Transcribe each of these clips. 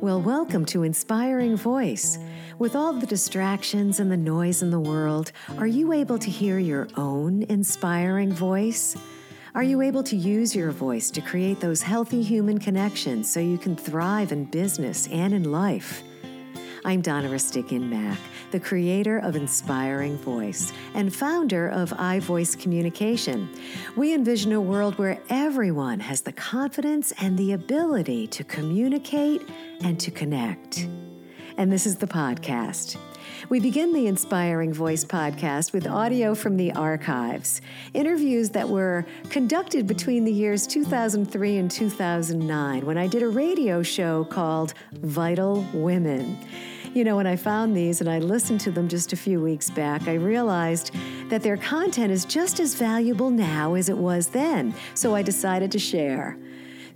Well, welcome to Inspiring Voice. With all the distractions and the noise in the world, are you able to hear your own inspiring voice? Are you able to use your voice to create those healthy human connections so you can thrive in business and in life? I'm Donna Rustigian Mack, the creator of Inspiring Voice and founder of iVoice Communication. We envision a world where everyone has the confidence and the ability to communicate and to connect. And this is the podcast. We begin the Inspiring Voice podcast with audio from the archives, interviews that were conducted between the years 2003 and 2009 when I did a radio show called Vital Women. You know, when I found these and I listened to them just a few weeks back, I realized that their content is just as valuable now as it was then, so I decided to share.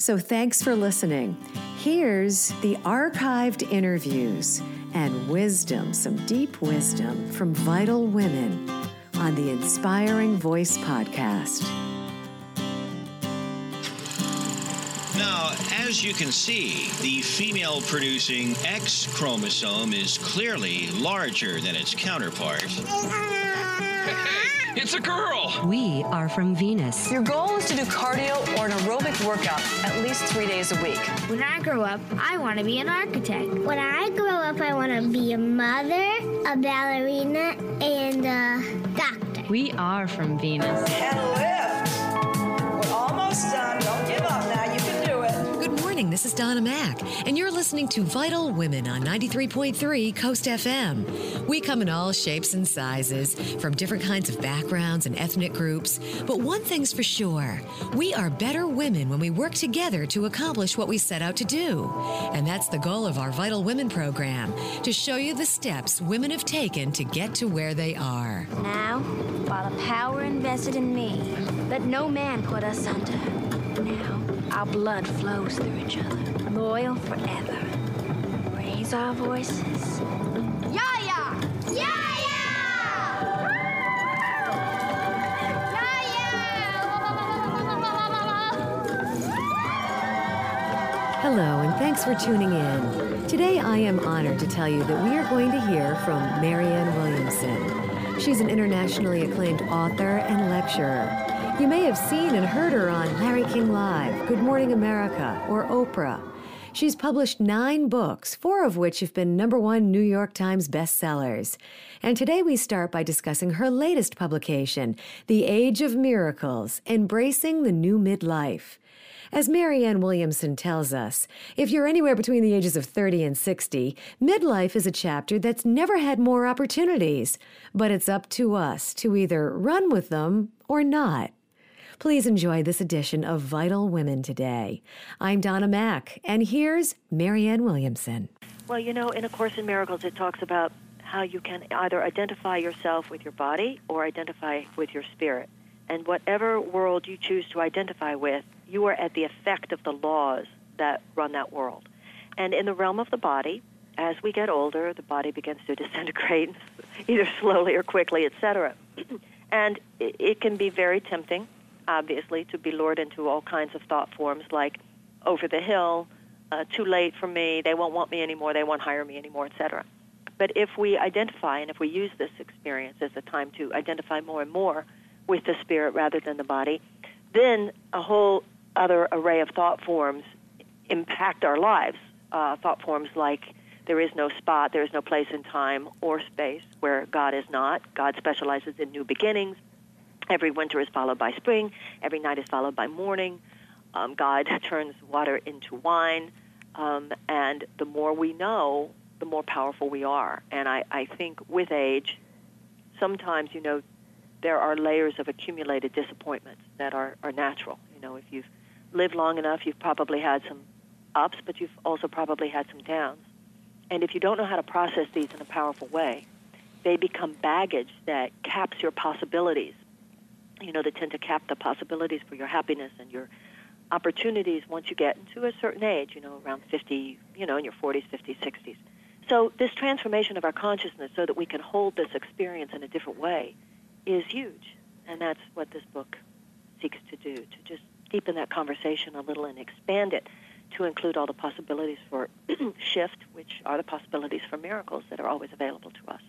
So thanks for listening. Here's the archived interviews and wisdom, some deep wisdom from vital women on the Inspiring Voice podcast. Now, as you can see, the female producing X chromosome is clearly larger than its counterpart. It's a girl! We are from Venus. Your goal is to do cardio or an aerobic workout at least three days a week. When I grow up, I want to be an architect. When I grow up, I want to be a mother, a ballerina, and a doctor. We are from Venus. And lift. We're almost done. Don't give up now. Morning. This is Donna Mack, and you're listening to Vital Women on 93.3 Coast FM. We come in all shapes and sizes, from different kinds of backgrounds and ethnic groups. But one thing's for sure we are better women when we work together to accomplish what we set out to do. And that's the goal of our Vital Women program to show you the steps women have taken to get to where they are. Now, by the power invested in me, let no man put us under. Now, our blood flows through each other, loyal forever. Raise our voices. Yaya! Yaya! Yaya! Hello, and thanks for tuning in. Today, I am honored to tell you that we are going to hear from Marianne Williamson. She's an internationally acclaimed author and lecturer. You may have seen and heard her on Larry King Live, Good Morning America, or Oprah. She's published nine books, four of which have been number one New York Times bestsellers. And today we start by discussing her latest publication, The Age of Miracles Embracing the New Midlife. As Marianne Williamson tells us, if you're anywhere between the ages of 30 and 60, midlife is a chapter that's never had more opportunities. But it's up to us to either run with them or not. Please enjoy this edition of Vital Women today. I'm Donna Mack, and here's Marianne Williamson. Well, you know, in A Course in Miracles, it talks about how you can either identify yourself with your body or identify with your spirit. And whatever world you choose to identify with, you are at the effect of the laws that run that world. And in the realm of the body, as we get older, the body begins to disintegrate, either slowly or quickly, etc. and it, can be very tempting, obviously, to be lured into all kinds of thought forms like over the hill, uh, too late for me, they won't want me anymore, they won't hire me anymore, etc. But if we identify and if we use this experience as a time to identify more and more with the spirit rather than the body, then a whole other array of thought forms impact our lives. Uh, thought forms like there is no spot, there is no place in time or space where God is not. God specializes in new beginnings. Every winter is followed by spring. Every night is followed by morning. Um, God turns water into wine. Um, and the more we know, the more powerful we are. And I, I think with age, sometimes, you know, there are layers of accumulated disappointments that are, are natural. You know, if you've lived long enough, you've probably had some ups, but you've also probably had some downs. And if you don't know how to process these in a powerful way, they become baggage that caps your possibilities. You know, they tend to cap the possibilities for your happiness and your opportunities once you get into a certain age, you know, around 50, you know, in your 40s, 50s, 60s. So this transformation of our consciousness so that we can hold this experience in a different way is huge. And that's what this book seeks to do, to just deepen that conversation a little and expand it to include all the possibilities for shift, which are the possibilities for miracles that are always available to us.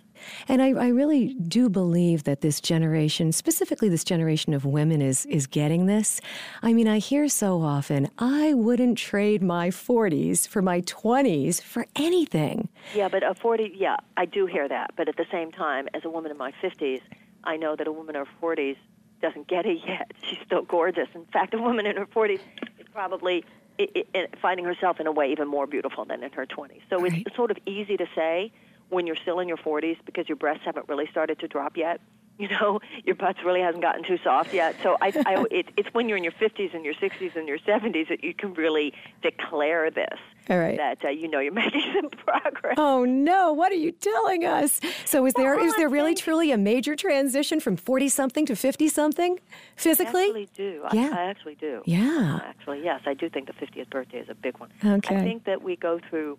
And I, I, really do believe that this generation, specifically this generation of women, is is getting this. I mean, I hear so often, I wouldn't trade my 40s for my 20s for anything. Yeah, but a 40, yeah, I do hear that. But at the same time, as a woman in my 50s, I know that a woman in her 40s doesn't get it yet. She's still gorgeous. In fact, a woman in her 40s is probably it, it, finding herself in a way even more beautiful than in her 20s. So right. it's sort of easy to say when you're still in your 40s because your breasts haven't really started to drop yet. You know, your butts really hasn't gotten too soft yet. So I, I it, it's when you're in your 50s and your 60s and your 70s that you can really declare this. All right. That uh, you know you're making some progress. Oh no! What are you telling us? So is there well, is there really truly a major transition from 40 something to 50 something physically? I actually do. Yeah. I, I actually do. Yeah. Actually, yes, I do think the 50th birthday is a big one. Okay. I think that we go through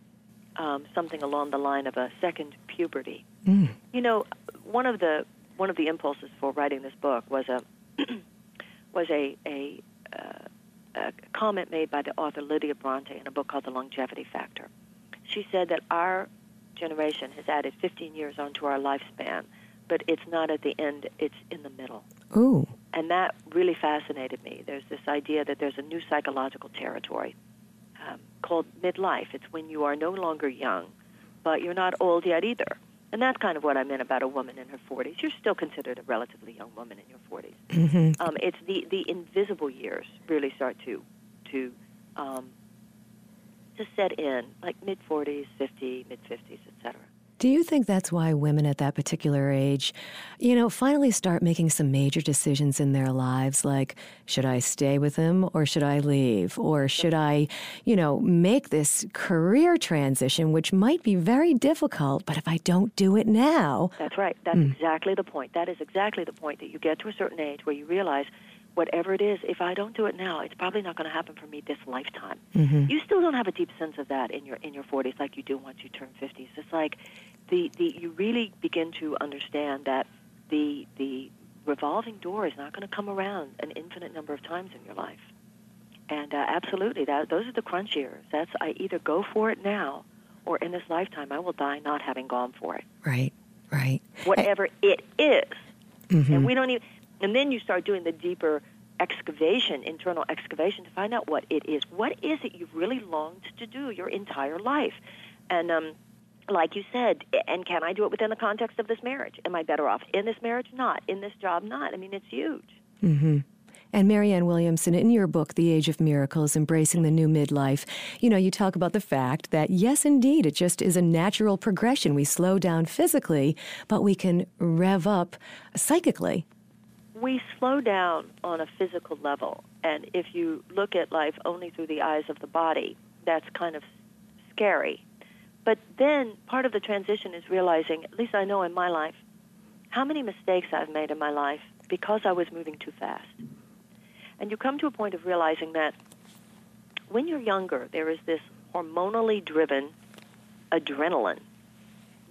um, something along the line of a second puberty. Mm. You know, one of the one of the impulses for writing this book was a was a a, uh, a comment made by the author Lydia Bronte in a book called The Longevity Factor. She said that our generation has added 15 years onto our lifespan, but it's not at the end; it's in the middle. Ooh. And that really fascinated me. There's this idea that there's a new psychological territory um, called midlife. It's when you are no longer young, but you're not old yet either. And that's kind of what I meant about a woman in her 40s. You're still considered a relatively young woman in your 40s. Mm-hmm. Um, it's the, the invisible years really start to to um, to set in, like mid 40s, 50, mid 50s, etc. Do you think that's why women at that particular age, you know, finally start making some major decisions in their lives like, should I stay with him or should I leave? Or should I, you know, make this career transition, which might be very difficult, but if I don't do it now. That's right. That's mm. exactly the point. That is exactly the point that you get to a certain age where you realize whatever it is, if I don't do it now, it's probably not going to happen for me this lifetime. Mm-hmm. You still don't have a deep sense of that in your in your 40s like you do once you turn 50s. It's like the, the you really begin to understand that the the revolving door is not going to come around an infinite number of times in your life. And uh, absolutely, that those are the crunch years. That's I either go for it now, or in this lifetime I will die not having gone for it. Right, right. Whatever I, it is. mm-hmm. and we don't even. And then you start doing the deeper excavation, internal excavation, to find out what it is. What is it you've really longed to do your entire life? And um, like you said, and can I do it within the context of this marriage? Am I better off in this marriage? Not. In this job? Not. I mean, it's huge. Mm-hmm. And Marianne Williamson, in your book, The Age of Miracles Embracing the New Midlife, you know, you talk about the fact that, yes, indeed, it just is a natural progression. We slow down physically, but we can rev up psychically. We slow down on a physical level. And if you look at life only through the eyes of the body, that's kind of scary but then part of the transition is realizing, at least I know in my life, how many mistakes I've made in my life because I was moving too fast. And you come to a point of realizing that when you're younger, there is this hormonally driven adrenaline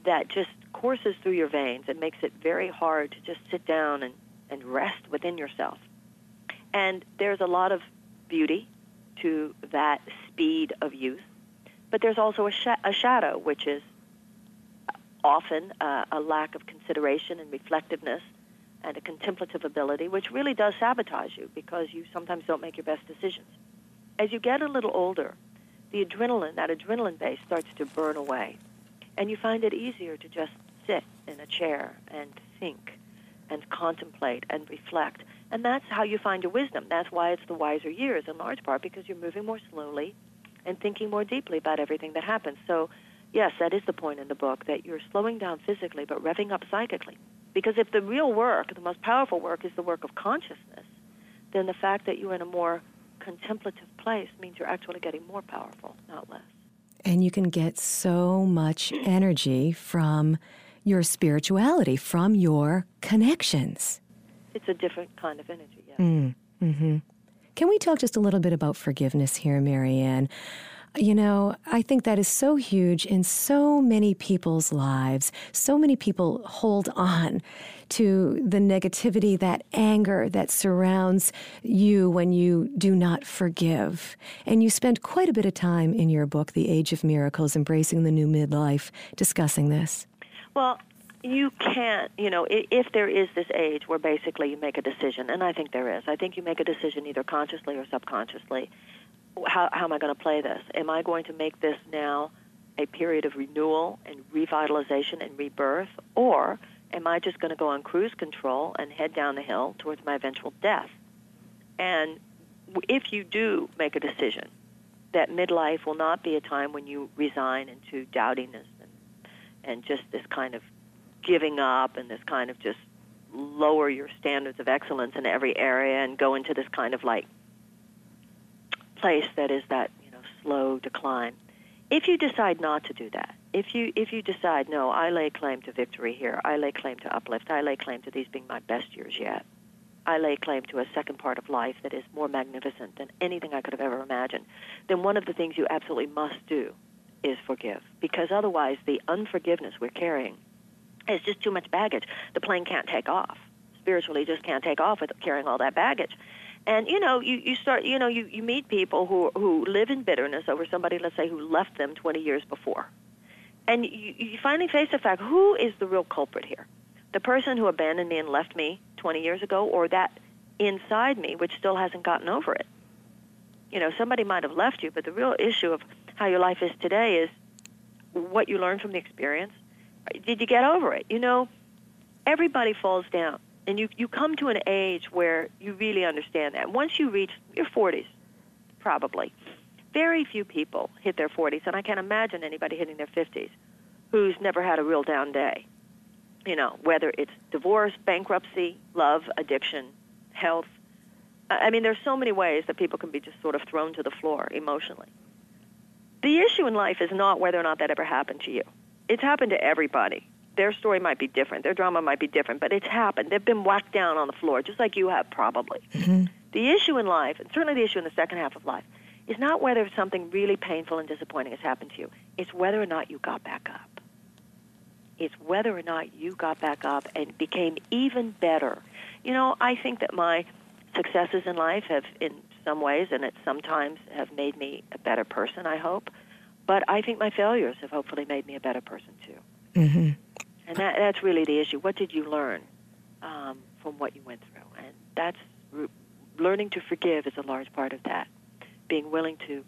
that just courses through your veins and makes it very hard to just sit down and, and rest within yourself. And there's a lot of beauty to that speed of youth. But there's also a, sh- a shadow, which is often uh, a lack of consideration and reflectiveness and a contemplative ability, which really does sabotage you because you sometimes don't make your best decisions. As you get a little older, the adrenaline, that adrenaline base, starts to burn away. And you find it easier to just sit in a chair and think and contemplate and reflect. And that's how you find your wisdom. That's why it's the wiser years in large part because you're moving more slowly and thinking more deeply about everything that happens. So, yes, that is the point in the book that you're slowing down physically but revving up psychically. Because if the real work, the most powerful work, is the work of consciousness, then the fact that you're in a more contemplative place means you're actually getting more powerful, not less. And you can get so much energy from your spirituality, from your connections. It's a different kind of energy, yes. Mm, mm-hmm. Can we talk just a little bit about forgiveness here, Marianne? You know, I think that is so huge in so many people's lives. So many people hold on to the negativity, that anger that surrounds you when you do not forgive. And you spend quite a bit of time in your book, The Age of Miracles Embracing the New Midlife, discussing this. Well, you can't, you know, if there is this age where basically you make a decision, and I think there is, I think you make a decision either consciously or subconsciously. How, how am I going to play this? Am I going to make this now a period of renewal and revitalization and rebirth, or am I just going to go on cruise control and head down the hill towards my eventual death? And if you do make a decision that midlife will not be a time when you resign into doubtingness and, just this kind of giving up and this kind of just lower your standards of excellence in every area and go into this kind of like place that is that you know slow decline. If you decide not to do that, if you if you decide no, I lay claim to victory here, I lay claim to uplift, I lay claim to these being my best years yet. I lay claim to a second part of life that is more magnificent than anything I could have ever imagined. Then one of the things you absolutely must do is forgive, because otherwise the unforgiveness we're carrying is just too much baggage. The plane can't take off. Spiritually, just can't take off with carrying all that baggage. And you know, you, you start, you know, you, you meet people who who live in bitterness over somebody, let's say, who left them 20 years before, and you, you finally face the fact: who is the real culprit here? The person who abandoned me and left me 20 years ago, or that inside me which still hasn't gotten over it? You know, somebody might have left you, but the real issue of how your life is today is what you learned from the experience did you get over it? You know, everybody falls down, and you you come to an age where you really understand that. Once you reach your 40s, probably, very few people hit their 40s, and I can't imagine anybody hitting their 50s who's never had a real down day. You know, whether it's divorce, bankruptcy, love, addiction, health. I mean, there's so many ways that people can be just sort of thrown to the floor emotionally. The issue in life is not whether or not that ever happened to you it's happened to everybody. Their story might be different, their drama might be different, but it's happened. They've been whacked down on the floor, just like you have, probably. Mm-hmm. The issue in life, and certainly the issue in the second half of life, is not whether something really painful and disappointing has happened to you. It's whether or not you got back up. It's whether or not you got back up and became even better. You know, I think that my successes in life have, in some ways, and it sometimes have made me a better person, I hope. But I think my failures have hopefully made me a better person too. Mm-hmm. And that, that's really the issue. What did you learn um, from what you went through? And that's re- learning to forgive is a large part of that. Being willing to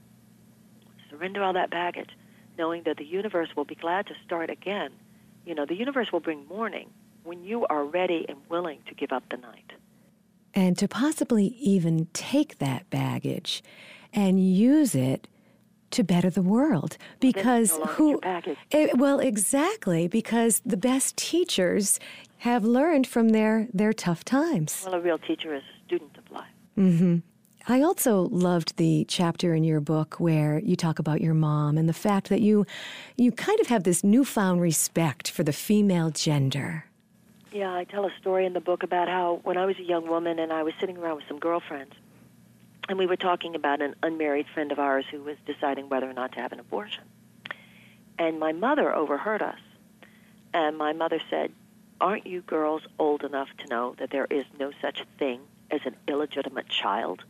surrender all that baggage, knowing that the universe will be glad to start again. You know, the universe will bring morning when you are ready and willing to give up the night. And to possibly even take that baggage and use it to better the world because no who it, eh, well exactly because the best teachers have learned from their their tough times well a real teacher is a student of life mm-hmm. I also loved the chapter in your book where you talk about your mom and the fact that you you kind of have this newfound respect for the female gender. Yeah, I tell a story in the book about how when I was a young woman and I was sitting around with some girlfriends and we were talking about an unmarried friend of ours who was deciding whether or not to have an abortion. And my mother overheard us. And my mother said, Aren't you girls old enough to know that there is no such thing as an illegitimate child?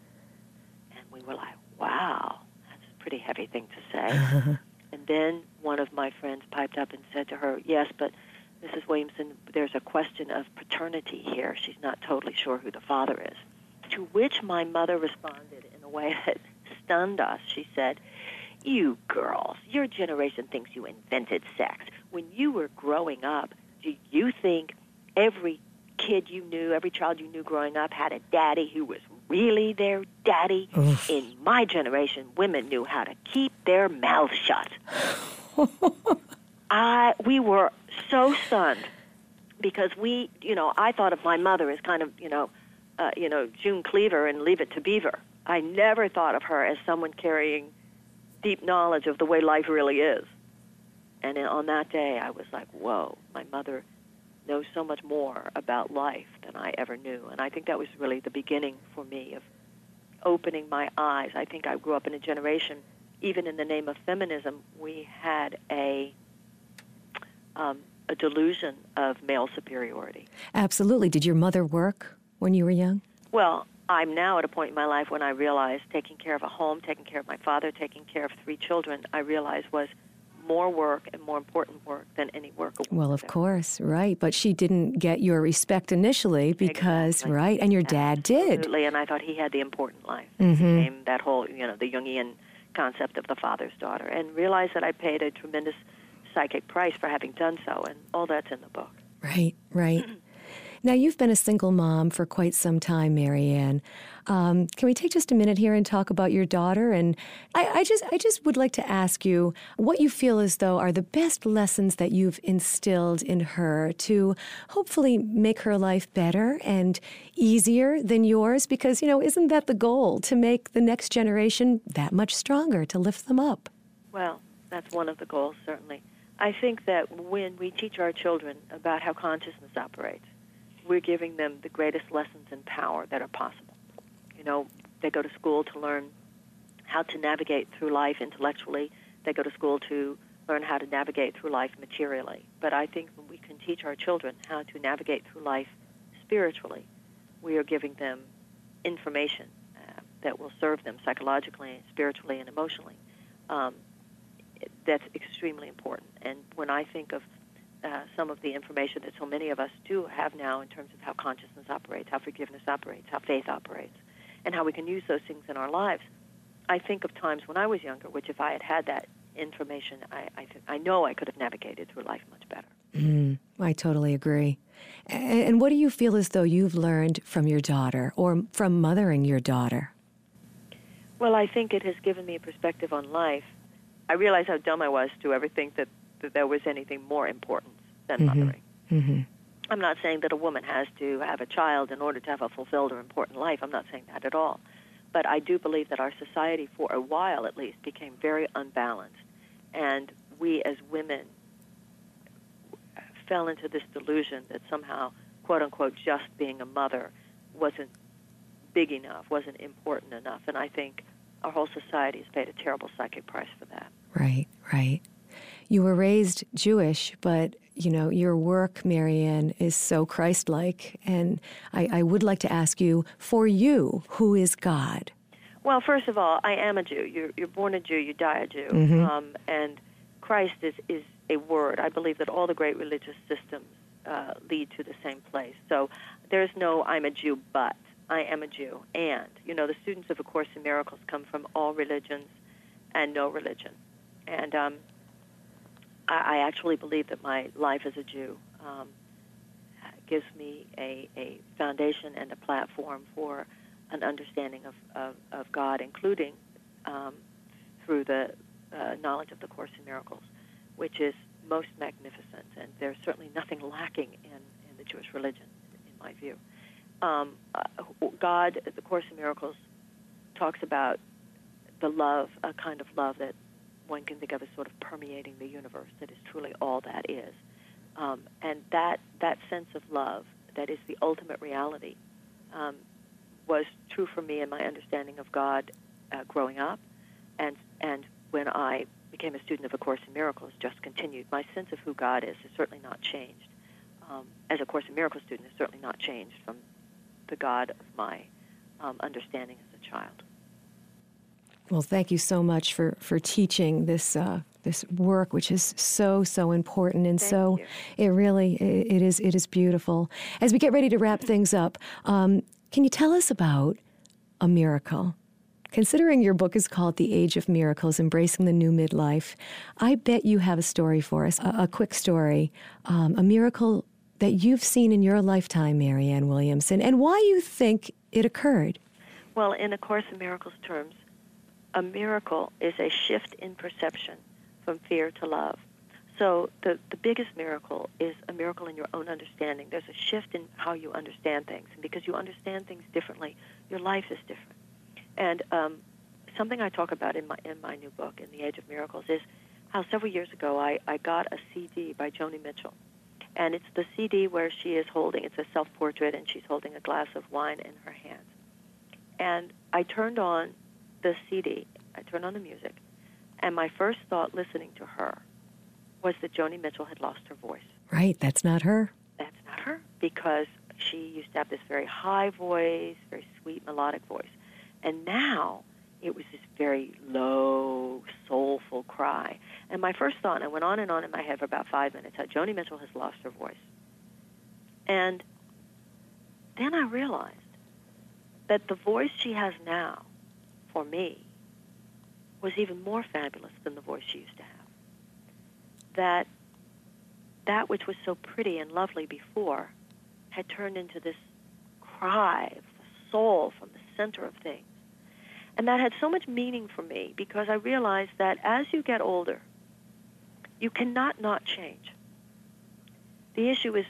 And we were like, Wow, that's a pretty heavy thing to say. and then one of my friends piped up and said to her, Yes, but Mrs. Williamson, there's a question of paternity here. She's not totally sure who the father is. To which my mother responded in a way that stunned us. She said, You girls, your generation thinks you invented sex. When you were growing up, do you think every kid you knew, every child you knew growing up had a daddy who was really their daddy? Oof. In my generation, women knew how to keep their mouths shut. I we were so stunned because we, you know, I thought of my mother as kind of, you know, uh, you know, June Cleaver and Leave It to Beaver. I never thought of her as someone carrying deep knowledge of the way life really is. And on that day, I was like, whoa, my mother knows so much more about life than I ever knew. And I think that was really the beginning for me of opening my eyes. I think I grew up in a generation even in the name of feminism, we had a um, a delusion of male superiority. Absolutely. Did your mother work when you were young? Well, I'm now at a point in my life when I realize taking care of a home, taking care of my father, taking care of three children, I realize was more work and more important work than any work. Well, of course, right. But she didn't get your respect initially because, Exactly. right? And your dad did. Absolutely, and I thought he had the important life. Mm-hmm. That whole, you know, the Jungian concept of the father's daughter, and realized that I paid a tremendous psychic price for having done so, and all that's in the book. Right, right. Now, you've been a single mom for quite some time, Marianne. Um, can we take just a minute here and talk about your daughter? And I, I just, I just would like to ask you what you feel as though are the best lessons that you've instilled in her to hopefully make her life better and easier than yours. Because you know, isn't that the goal to make the next generation that much stronger, to lift them up? Well, that's one of the goals, certainly. I think that when we teach our children about how consciousness operates, we're giving them the greatest lessons in power that are possible. You know, they go to school to learn how to navigate through life intellectually. They go to school to learn how to navigate through life materially. But I think when we can teach our children how to navigate through life spiritually, we are giving them information uh, that will serve them psychologically, spiritually, and emotionally. Um, that's extremely important. And when I think of uh, some of the information that so many of us do have now in terms of how consciousness operates, how forgiveness operates, how faith operates, and how we can use those things in our lives, I think of times when I was younger, which if I had had that information, I, I, th- I know I could have navigated through life much better. Mm, I totally agree. A- And what do you feel as though you've learned from your daughter or from mothering your daughter? Well, I think it has given me a perspective on life. I realize how dumb I was to ever think that, that there was anything more important than Mhm. mothering. hmm I'm not saying that a woman has to have a child in order to have a fulfilled or important life. I'm not saying that at all. But I do believe that our society, for a while at least, became very unbalanced. And we as women fell into this delusion that somehow, quote unquote, just being a mother wasn't big enough, wasn't important enough. And I think our whole society has paid a terrible psychic price for that. Right, right. You were raised Jewish, but you know your work, Marianne, is so Christ-like, and I, I would like to ask you: for you, who is God? Well, first of all, I am a Jew. You're, you're born a Jew, you die a Jew. Mhm. Um, and Christ is, is a word. I believe that all the great religious systems uh, lead to the same place. So there's no I'm a Jew, but I am a Jew. And, you know, the students of A Course in Miracles come from all religions and no religion. And um, I, I actually believe that my life as a Jew um, gives me a, a foundation and a platform for an understanding of, of, of God, including um, through the uh, knowledge of the Course in Miracles, which is most magnificent. And there's certainly nothing lacking in, in the Jewish religion, in my view. Um, uh, God, the Course in Miracles, talks about the love, a kind of love that one can think of as sort of permeating the universe, that is truly all that is. Um, and that, that sense of love, that is the ultimate reality, um, was true for me in my understanding of God uh, growing up, and and when I became a student of A Course in Miracles, just continued. My sense of who God is has certainly not changed. Um, as a Course in Miracles student, has certainly not changed from the God of my um, understanding as a child. Well, thank you so much for for teaching this uh, this work, which is so so important and Thank so you. it really it, it is it is beautiful. As we get ready to wrap things up, um, can you tell us about a miracle? Considering your book is called The Age of Miracles Embracing the New Midlife, I bet you have a story for us, a, a quick story, um, a miracle that you've seen in your lifetime, Marianne Williamson, and why you think it occurred. Well, in A Course in Miracles terms, a miracle is a shift in perception from fear to love. So the, the biggest miracle is a miracle in your own understanding. There's a shift in how you understand things. And because you understand things differently, your life is different. And um, something I talk about in my, in my new book, In the Age of Miracles, is how several years ago I, I got a CD by Joni Mitchell. And it's the CD where she is holding, it's a self-portrait, and she's holding a glass of wine in her hand. And I turned on the CD, I turned on the music, And my first thought listening to her was that Joni Mitchell had lost her voice. Right, that's not her. That's not her because she used to have this very high voice, very sweet melodic voice. And now it was this very low, soulful cry. And my first thought, and I went on and on in my head for about five minutes, how Joni Mitchell has lost her voice. And then I realized that the voice she has now, for me, was even more fabulous than the voice she used to have. That that which was so pretty and lovely before had turned into this cry of the soul from the center of things. And that had so much meaning for me because I realized that as you get older, you cannot not change. The issue is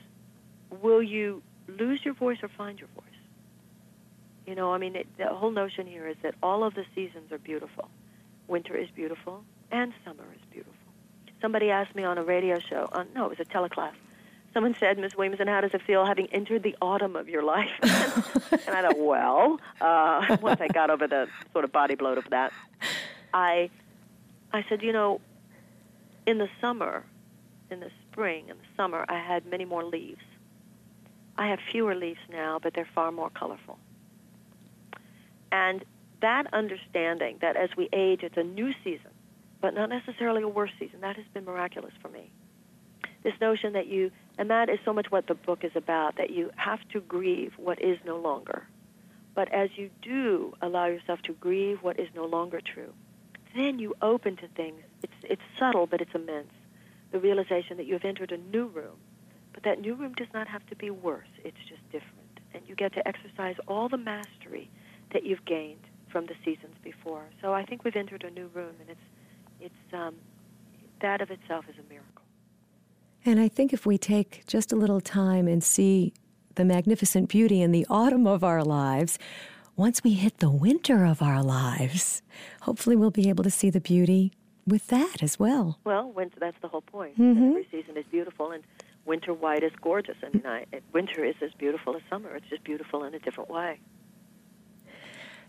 will you lose your voice or find your voice? You know, I mean, it, the whole notion here is that all of the seasons are beautiful. Winter is beautiful, and summer is beautiful. Somebody asked me on a radio show, on, no, it was a teleclass. Someone said, Miss Williamson, how does it feel having entered the autumn of your life? and I thought, well, uh, once I got over the sort of body blow of that, I, I said, you know, in the summer, in the spring, in the summer, I had many more leaves. I have fewer leaves now, but they're far more colorful. And that understanding that as we age, it's a new season, but not necessarily a worse season, that has been miraculous for me. This notion that you, and that is so much what the book is about, that you have to grieve what is no longer. But as you do allow yourself to grieve what is no longer true, then you open to things. It's, it's subtle, but it's immense. The realization that you have entered a new room, but that new room does not have to be worse, it's just different. And you get to exercise all the mastery that you've gained from the seasons before. So I think we've entered a new room, and it's it's um, that of itself is a miracle. And I think if we take just a little time and see the magnificent beauty in the autumn of our lives, once we hit the winter of our lives, hopefully we'll be able to see the beauty with that as well. Well, winter, that's the whole point. Mhm. Every season is beautiful, and winter white is gorgeous. I mean, I, winter is as beautiful as summer. It's just beautiful in a different way.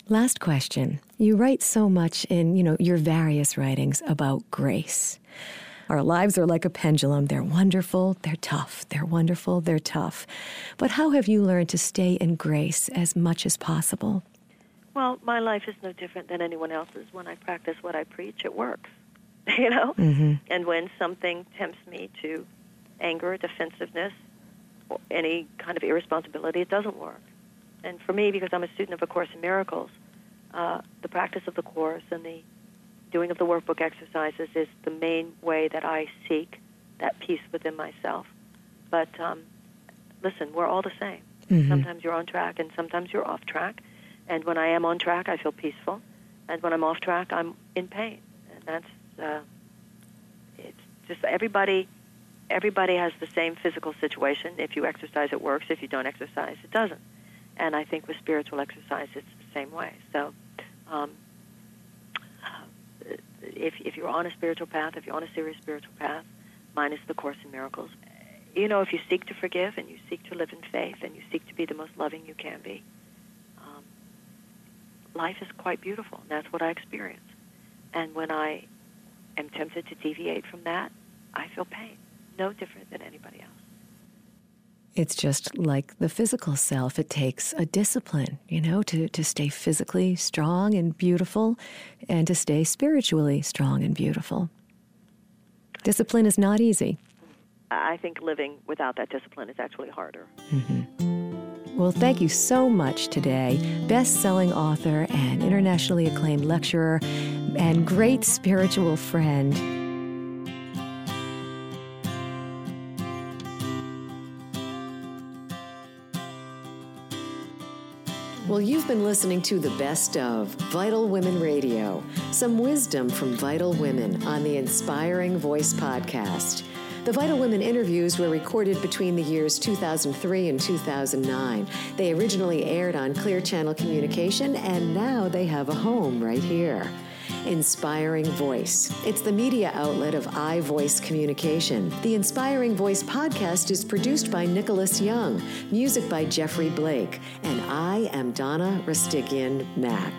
Last question. You write so much in, you know, your various writings about grace. Our lives are like a pendulum. They're wonderful, they're tough. They're wonderful, they're tough. But how have you learned to stay in grace as much as possible? Well, my life is no different than anyone else's. When I practice what I preach, it works. you know? Mm-hmm. And when something tempts me to anger, defensiveness, or any kind of irresponsibility, it doesn't work. And for me, because I'm a student of A Course in Miracles, uh, the practice of the Course and the doing of the workbook exercises is the main way that I seek that peace within myself. But um, listen, we're all the same. Mhm. Sometimes you're on track and sometimes you're off track. And when I am on track, I feel peaceful. And when I'm off track, I'm in pain. And that's, uh, it's just everybody, everybody has the same physical situation. If you exercise, it works. If you don't exercise, it doesn't. And I think with spiritual exercise, it's the same way. So, um, if if you're on a spiritual path, if you're on a serious spiritual path, minus the Course in Miracles, you know, if you seek to forgive and you seek to live in faith and you seek to be the most loving you can be, um, life is quite beautiful. And that's what I experience. And when I am tempted to deviate from that, I feel pain, no different than anybody else. It's just like the physical self. It takes a discipline, you know, to, to stay physically strong and beautiful and to stay spiritually strong and beautiful. Discipline is not easy. I think living without that discipline is actually harder. Mm-hmm. Well, thank you so much today, best selling author and internationally acclaimed lecturer and great spiritual friend. Well, you've been listening to the best of Vital Women Radio, some wisdom from vital women on the Inspiring Voice podcast. The Vital Women interviews were recorded between the years 2003 and 2009. They originally aired on Clear Channel Communication, and now they have a home right here. Inspiring Voice. It's the media outlet of iVoice Communication. The Inspiring Voice podcast is produced by Nicholas Young, music by Jeffrey Blake, and I am Donna Rustigian Mack.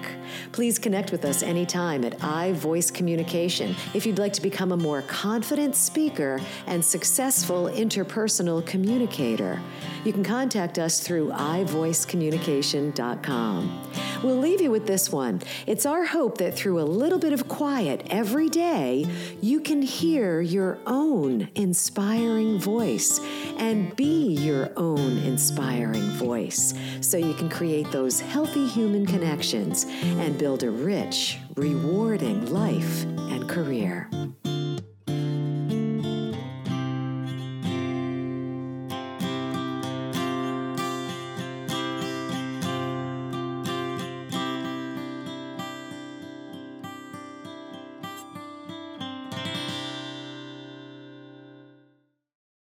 Please connect with us anytime at iVoice Communication if you'd like to become a more confident speaker and successful interpersonal communicator. You can contact us through ivoicecommunication.com. We'll leave you with this one. It's our hope that through a little bit of quiet every day, you can hear your own inspiring voice and be your own inspiring voice so you can create those healthy human connections and build a rich, rewarding life and career.